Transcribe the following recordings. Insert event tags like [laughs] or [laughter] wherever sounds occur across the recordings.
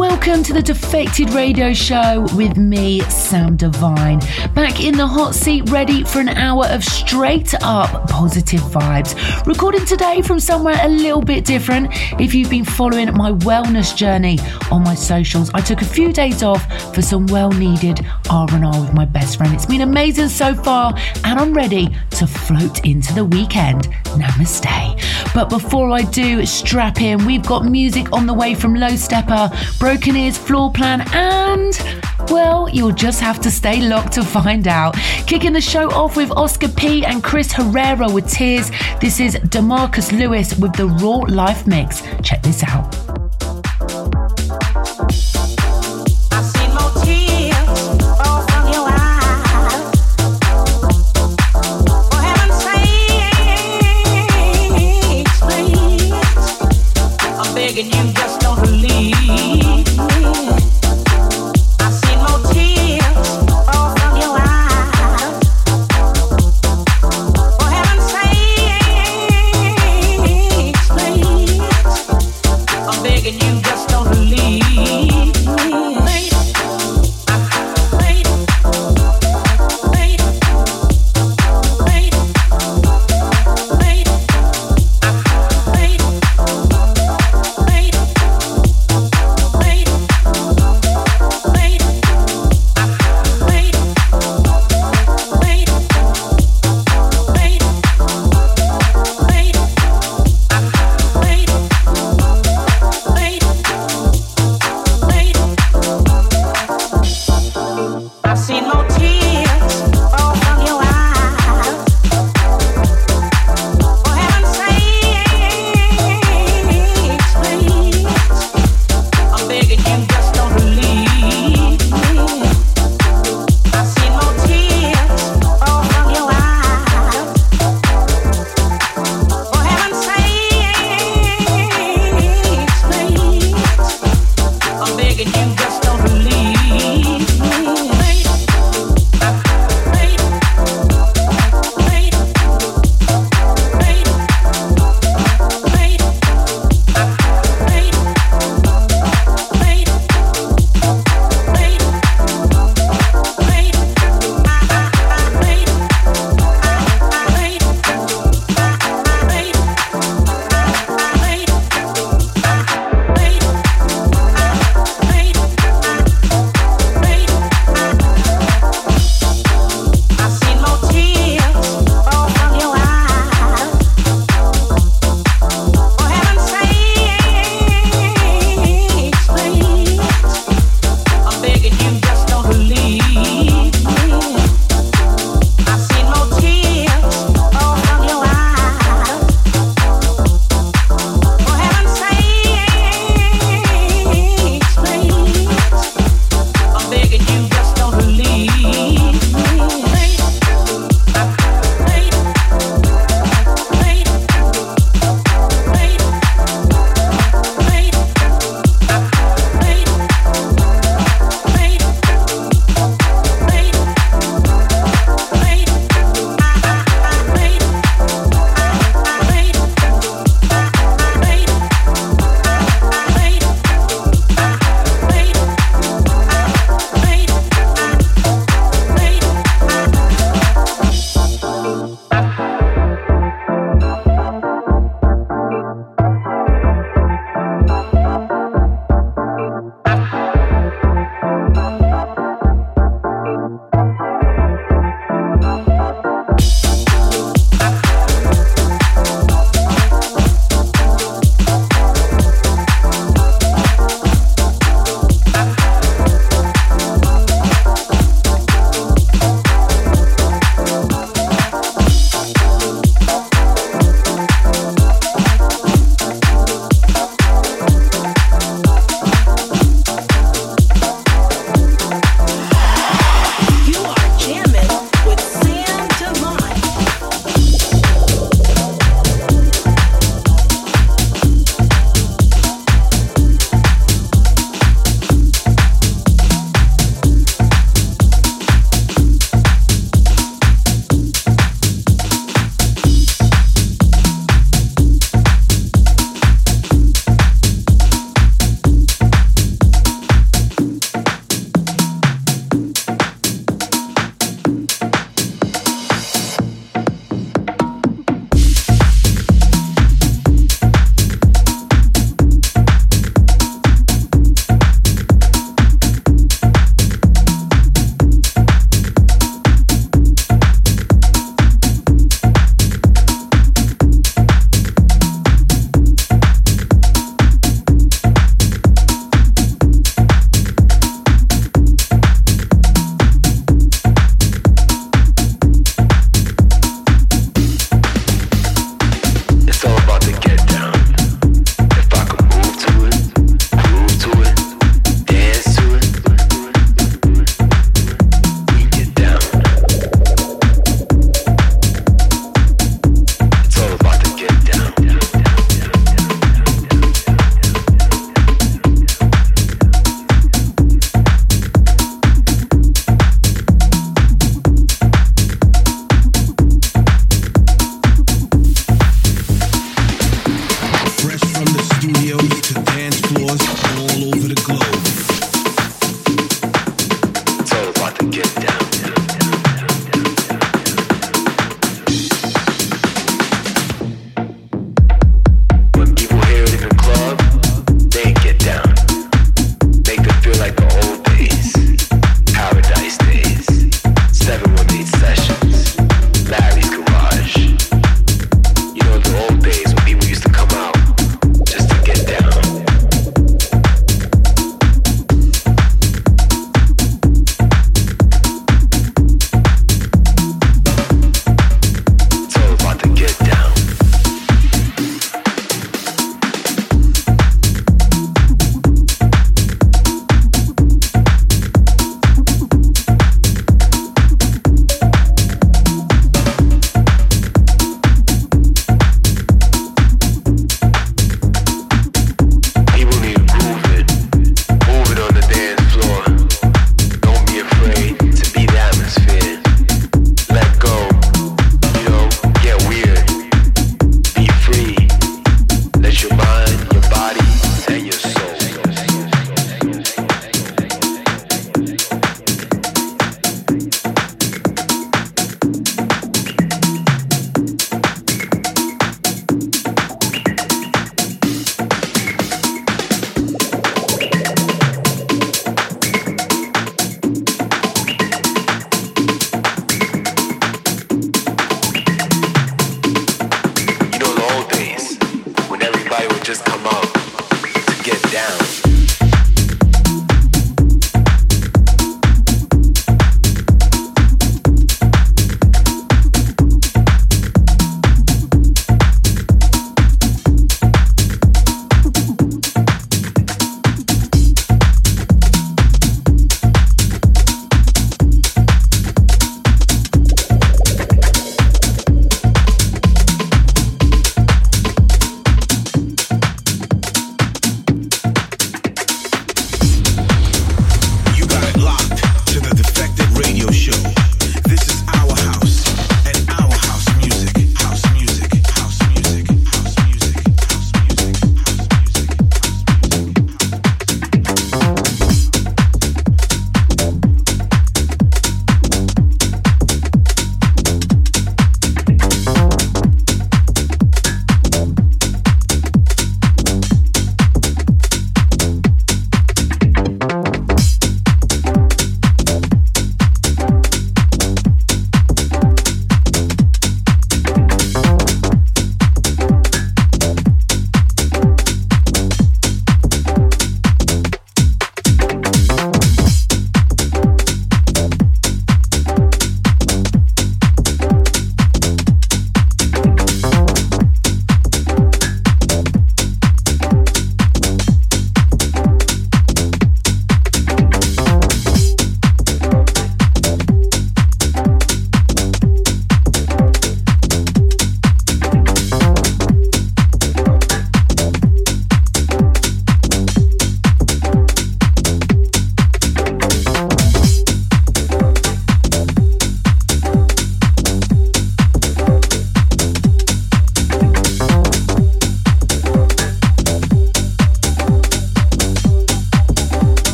Welcome to the Defected Radio Show with me, Sam Divine. Back in the hot seat, ready for an hour of straight up positive vibes. Recording today from somewhere a little bit different. If you've been following my wellness journey on my socials, I took a few days off for some well needed R&R with my best friend. It's been amazing so far, and I'm ready to float into the weekend. Namaste. But before I do, strap in. We've got music on the way from Low Steppa. Brokenears floor plan, and well, you'll just have to stay locked to find out. Kicking the show off with Oscar P and Chris Herrera with Tears. This is Demarkus Lewis with the Raw Life Mix. Check this out.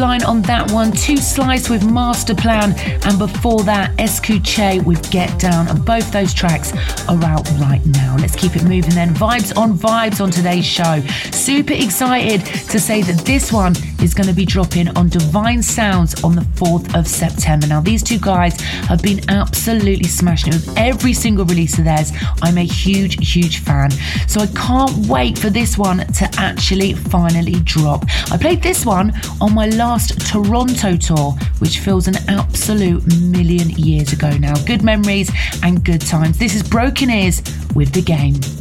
Line on that one. TwoSlice with Masterplan, and before that, Eskuche with Get Down. And both those tracks are out right now. Let's keep it moving then. Vibes on vibes on today's show. Super excited to say that this one is going to be dropping on DVINE Sounds on the 4th of September. Now, these two guys have been absolutely smashing it with every single release of theirs. I'm a huge, huge fan. So I can't wait for this one to actually finally drop. I played this one on my last Toronto tour, which feels an absolute million years ago now. Good memories and good times. This is Brokenears with the game.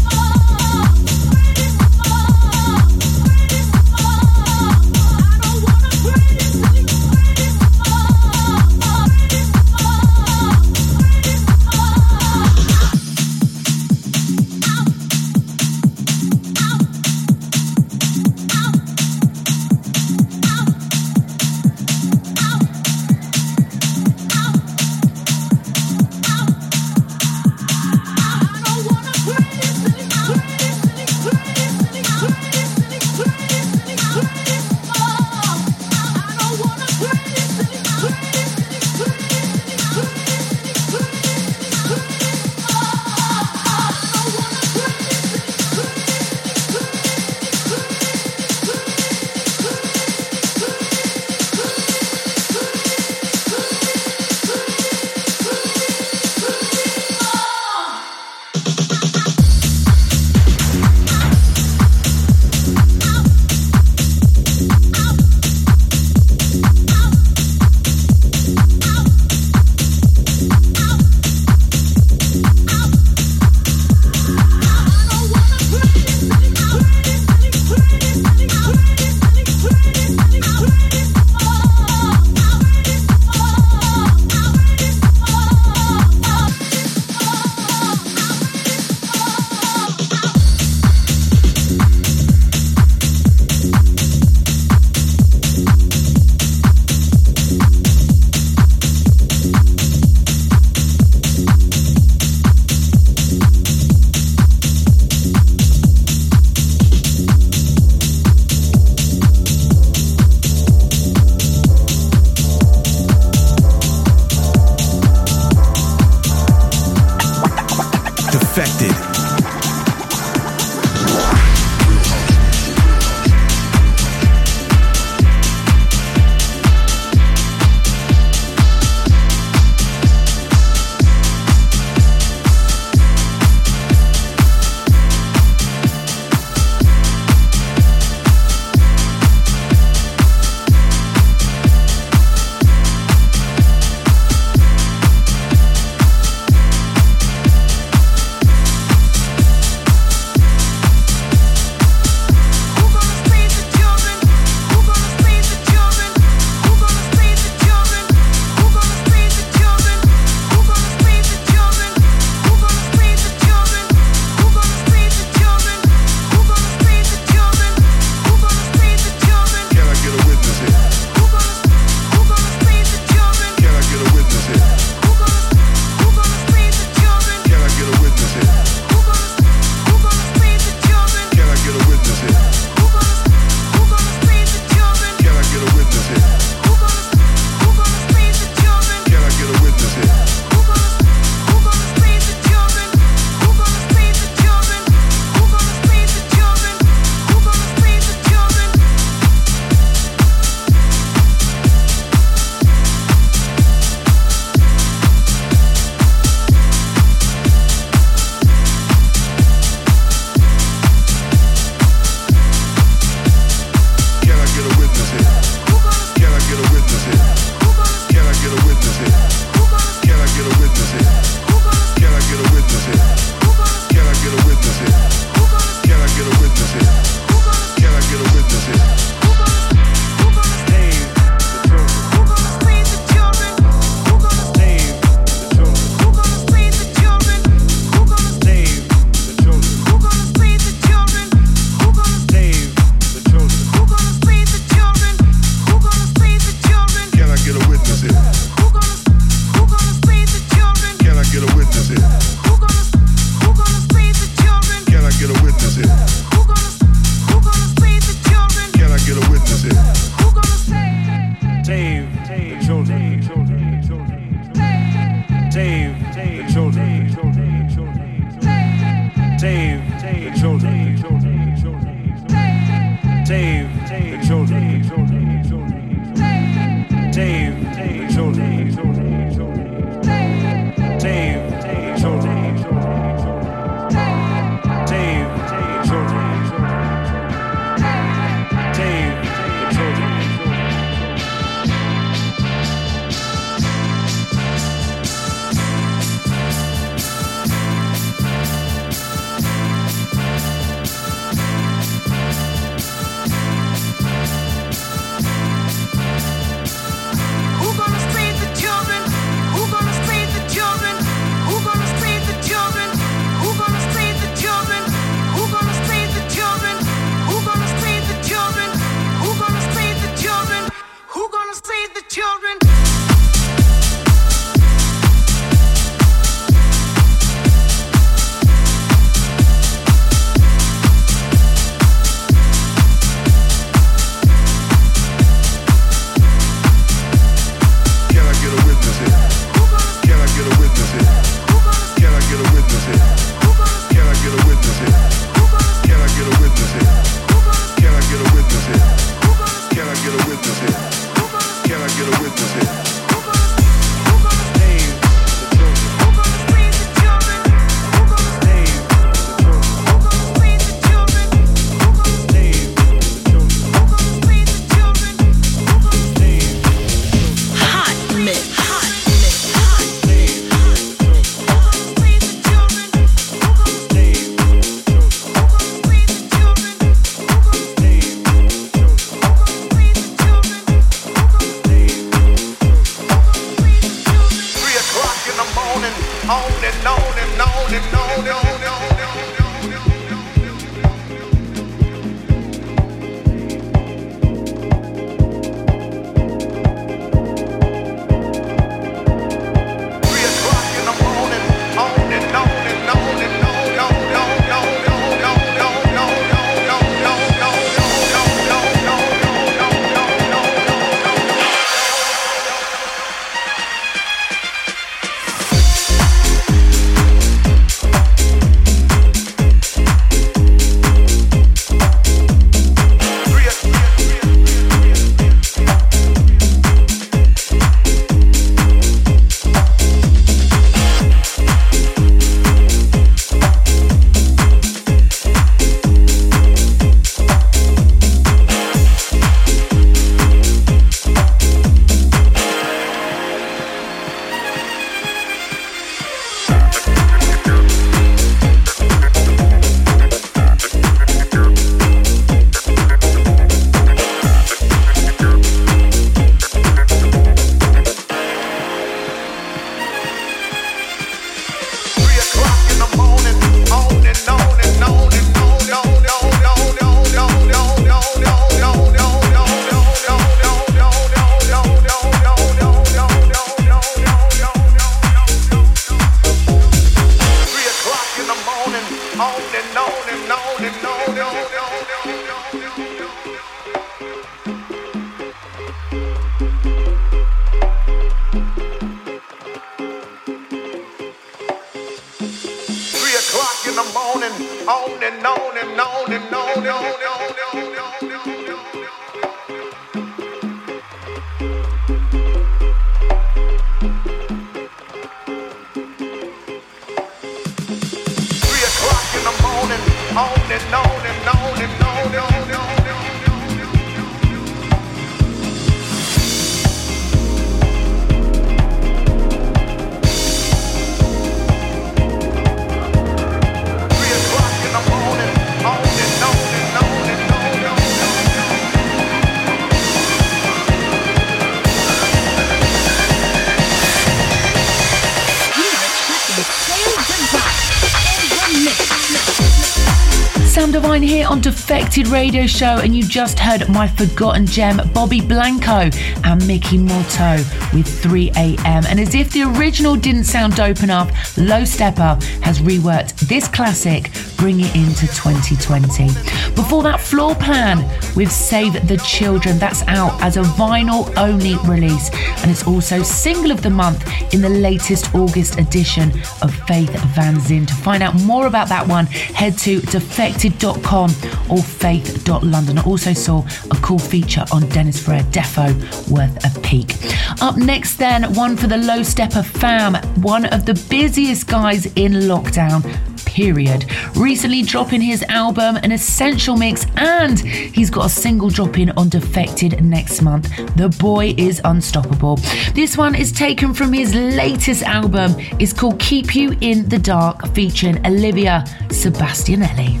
Here on Defected Radio Show, and you just heard my forgotten gem, Bobby Blanco and Miki Moto with 3 a.m. And as if the original didn't sound dope enough, Low Steppa has reworked this classic, bring it into 2020. Before that, Floorplan with Save the Children. That's out as a vinyl only release, and it's also single of the month in the latest August edition of Faith Fanzine. To find out more about that one, head to defected.com or faith.london. I also saw a cool feature on Dennis Ferrer Defo worth a peek. Up next, then, one for the Low Steppa fam, one of the busiest guys in lockdown period. Recently dropping his album, An Essential Mix, and he's got a single dropping on Defected next month. The boy is unstoppable. This one is taken from his latest album. It's called Keep You in the Dark, featuring Olivia Sebastianelli.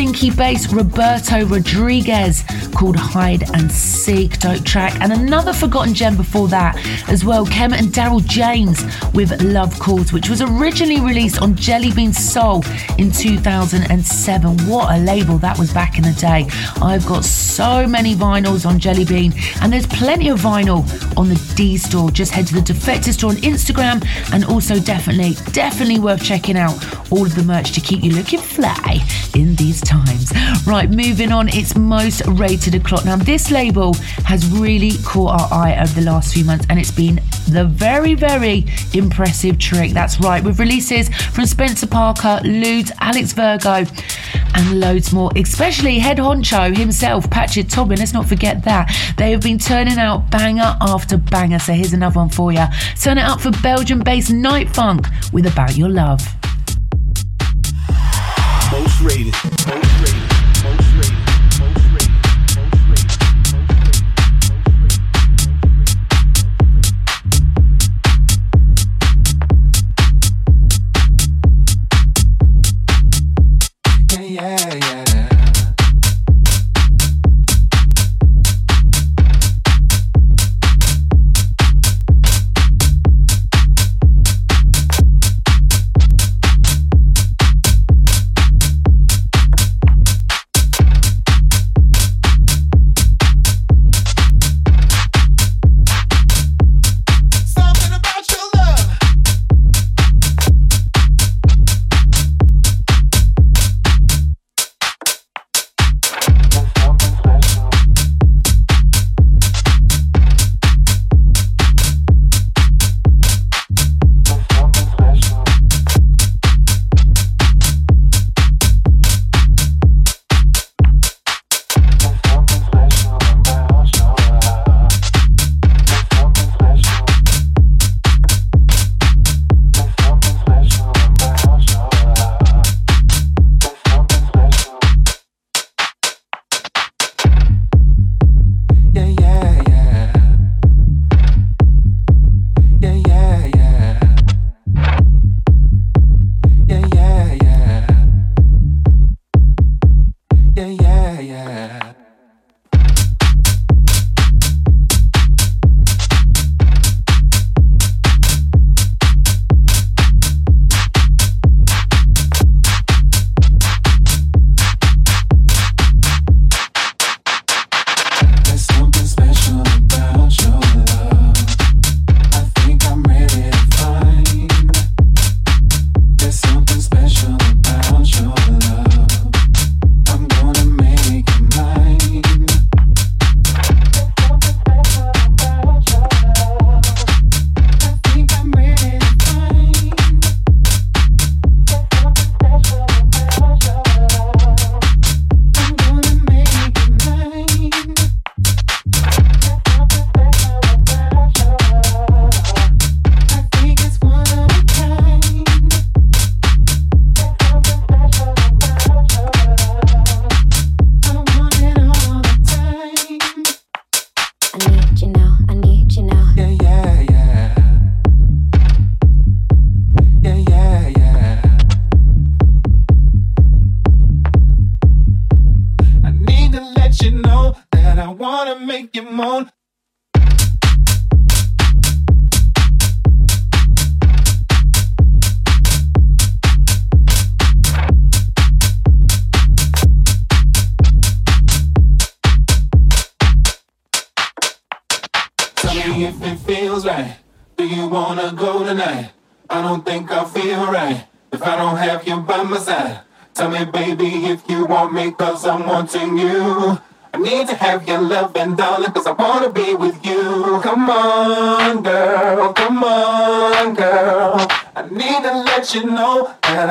Helsinki based Roberto Rodriguez called Hide and Seek, dope track. And another forgotten gem before that as well, Kem and Darryl James with Love Calls, which was originally released on Jellybean Soul in 2007. What a label that was back in the day. I've got so many vinyls on Jellybean, and there's plenty of vinyl on the D store. Just head to the Defected store on Instagram, and also definitely, definitely worth checking out all of the merch to keep you looking fly in these times. Right, moving on, it's most rated o'clock. Now, this label has really caught our eye over the last few months, and it's been the very, very impressive trick. That's right, with releases from Spencer Parker, Ludes, Alex Virgo, and loads more, especially head honcho himself, Patrick Tobin. Let's not forget that. They have been turning out banger after banger. So here's another one for you. Turn it up for Belgian based Night Funk with About Your Love. Most rated. Most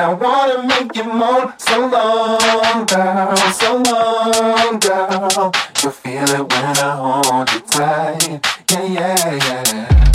that I wanna make you moan. So long, girl, so long, girl. You feel it when I hold you tight. Yeah, yeah, yeah.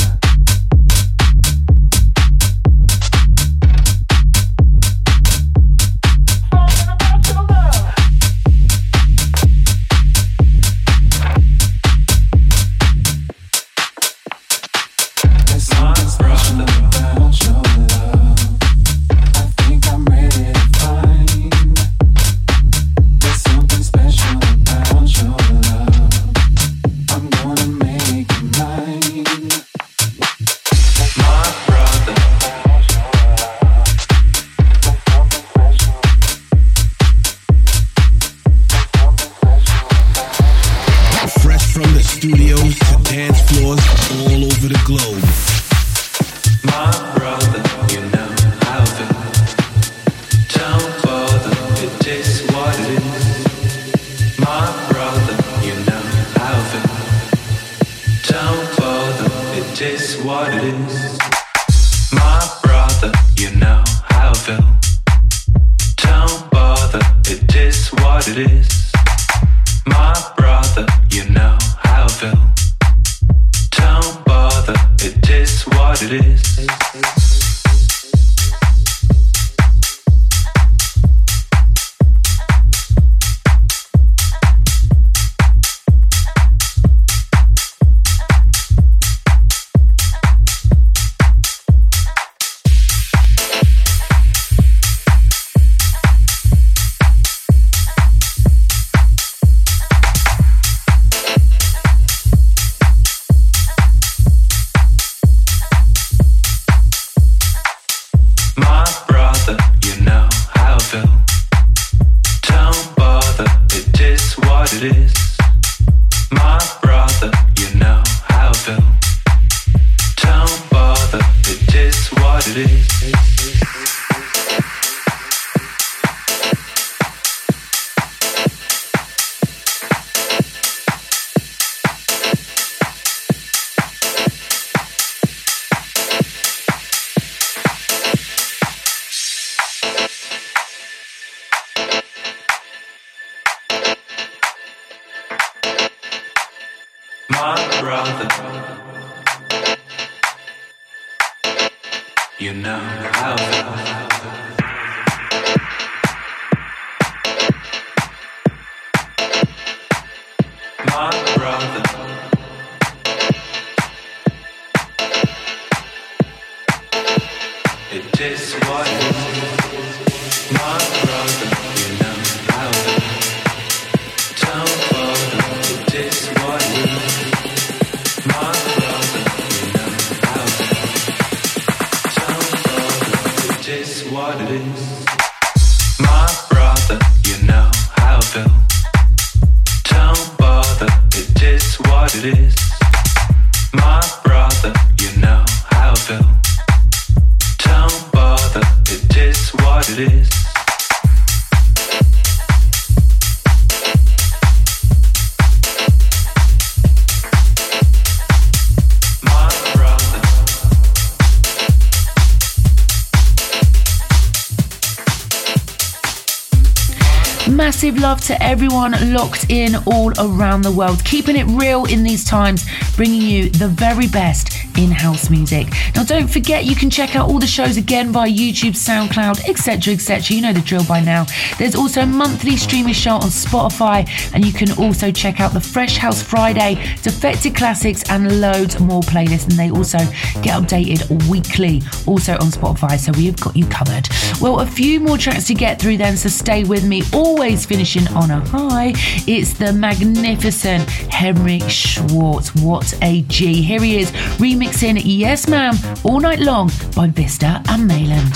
Massive love to everyone locked in all around the world, keeping it real in these times, bringing you the very best in house music. Now, don't forget you can check out all the shows again via YouTube, SoundCloud, etc. etc. You know the drill by now. There's also a monthly streaming show on Spotify, and you can also check out the Fresh House Friday, Defected Classics, and loads more playlists. And they also get updated weekly, also on Spotify. So we have got you covered. Well, a few more tracks to get through then, so stay with me. Always finishing on a high. It's the magnificent Henrik Schwarz. What a G. Here he is remixing Yes Ma'am all night long by Vista and Meyland.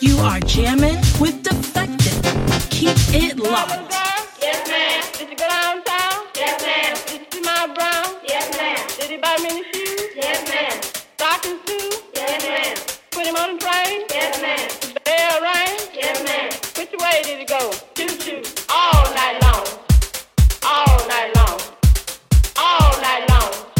You are jamming with Defected. Keep it locked. Yes, ma'am. Did you go downtown? Yes, ma'am. Did you see my brown? Yes, ma'am. Did he buy me any shoes? Yes, ma'am. Stockings too? Yes, ma'am. Put him on the train? Yes, ma'am. Bell rang? Yes, ma'am. Which way did he go? Choo choo. All night long. All night long. All night long.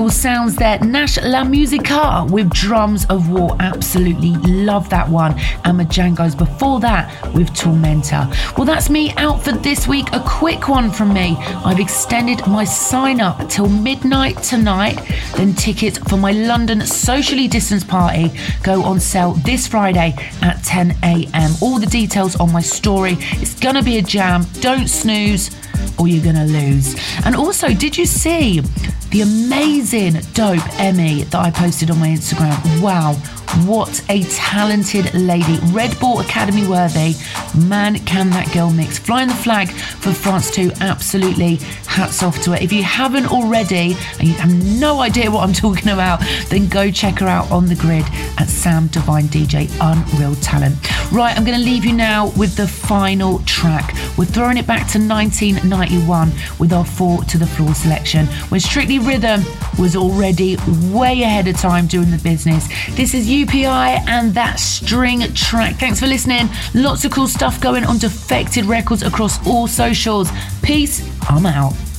Tribal sounds there. Nash La Musica with Drums of War. Absolutely love that one. And the Mijangos before that with Tormenta. Well, that's me out for this week. A quick one from me. I've extended my sign up till midnight tonight. Then tickets for my London socially distanced party go on sale this Friday at 10 a.m. All the details on my story. It's going to be a jam. Don't snooze or you're going to lose. And also, did you see the amazing dope Emmy that I posted on my Instagram. Wow, what a talented lady. Red Bull Academy worthy. Man, can that girl mix. Flying the flag for France too. Absolutely hats off to her. If you haven't already and you have no idea what I'm [laughs] talking about, then go check her out on the grid at Sam Divine DJ. Unreal talent. Right, I'm going to leave you now with the final track. We're throwing it back to 1991 with our four to the floor selection when Strictly Rhythm was already way ahead of time doing the business. This is UPI and that string track. Thanks for listening. Lots of cool stuff going on Defected Records across all socials. Peace. I'm out.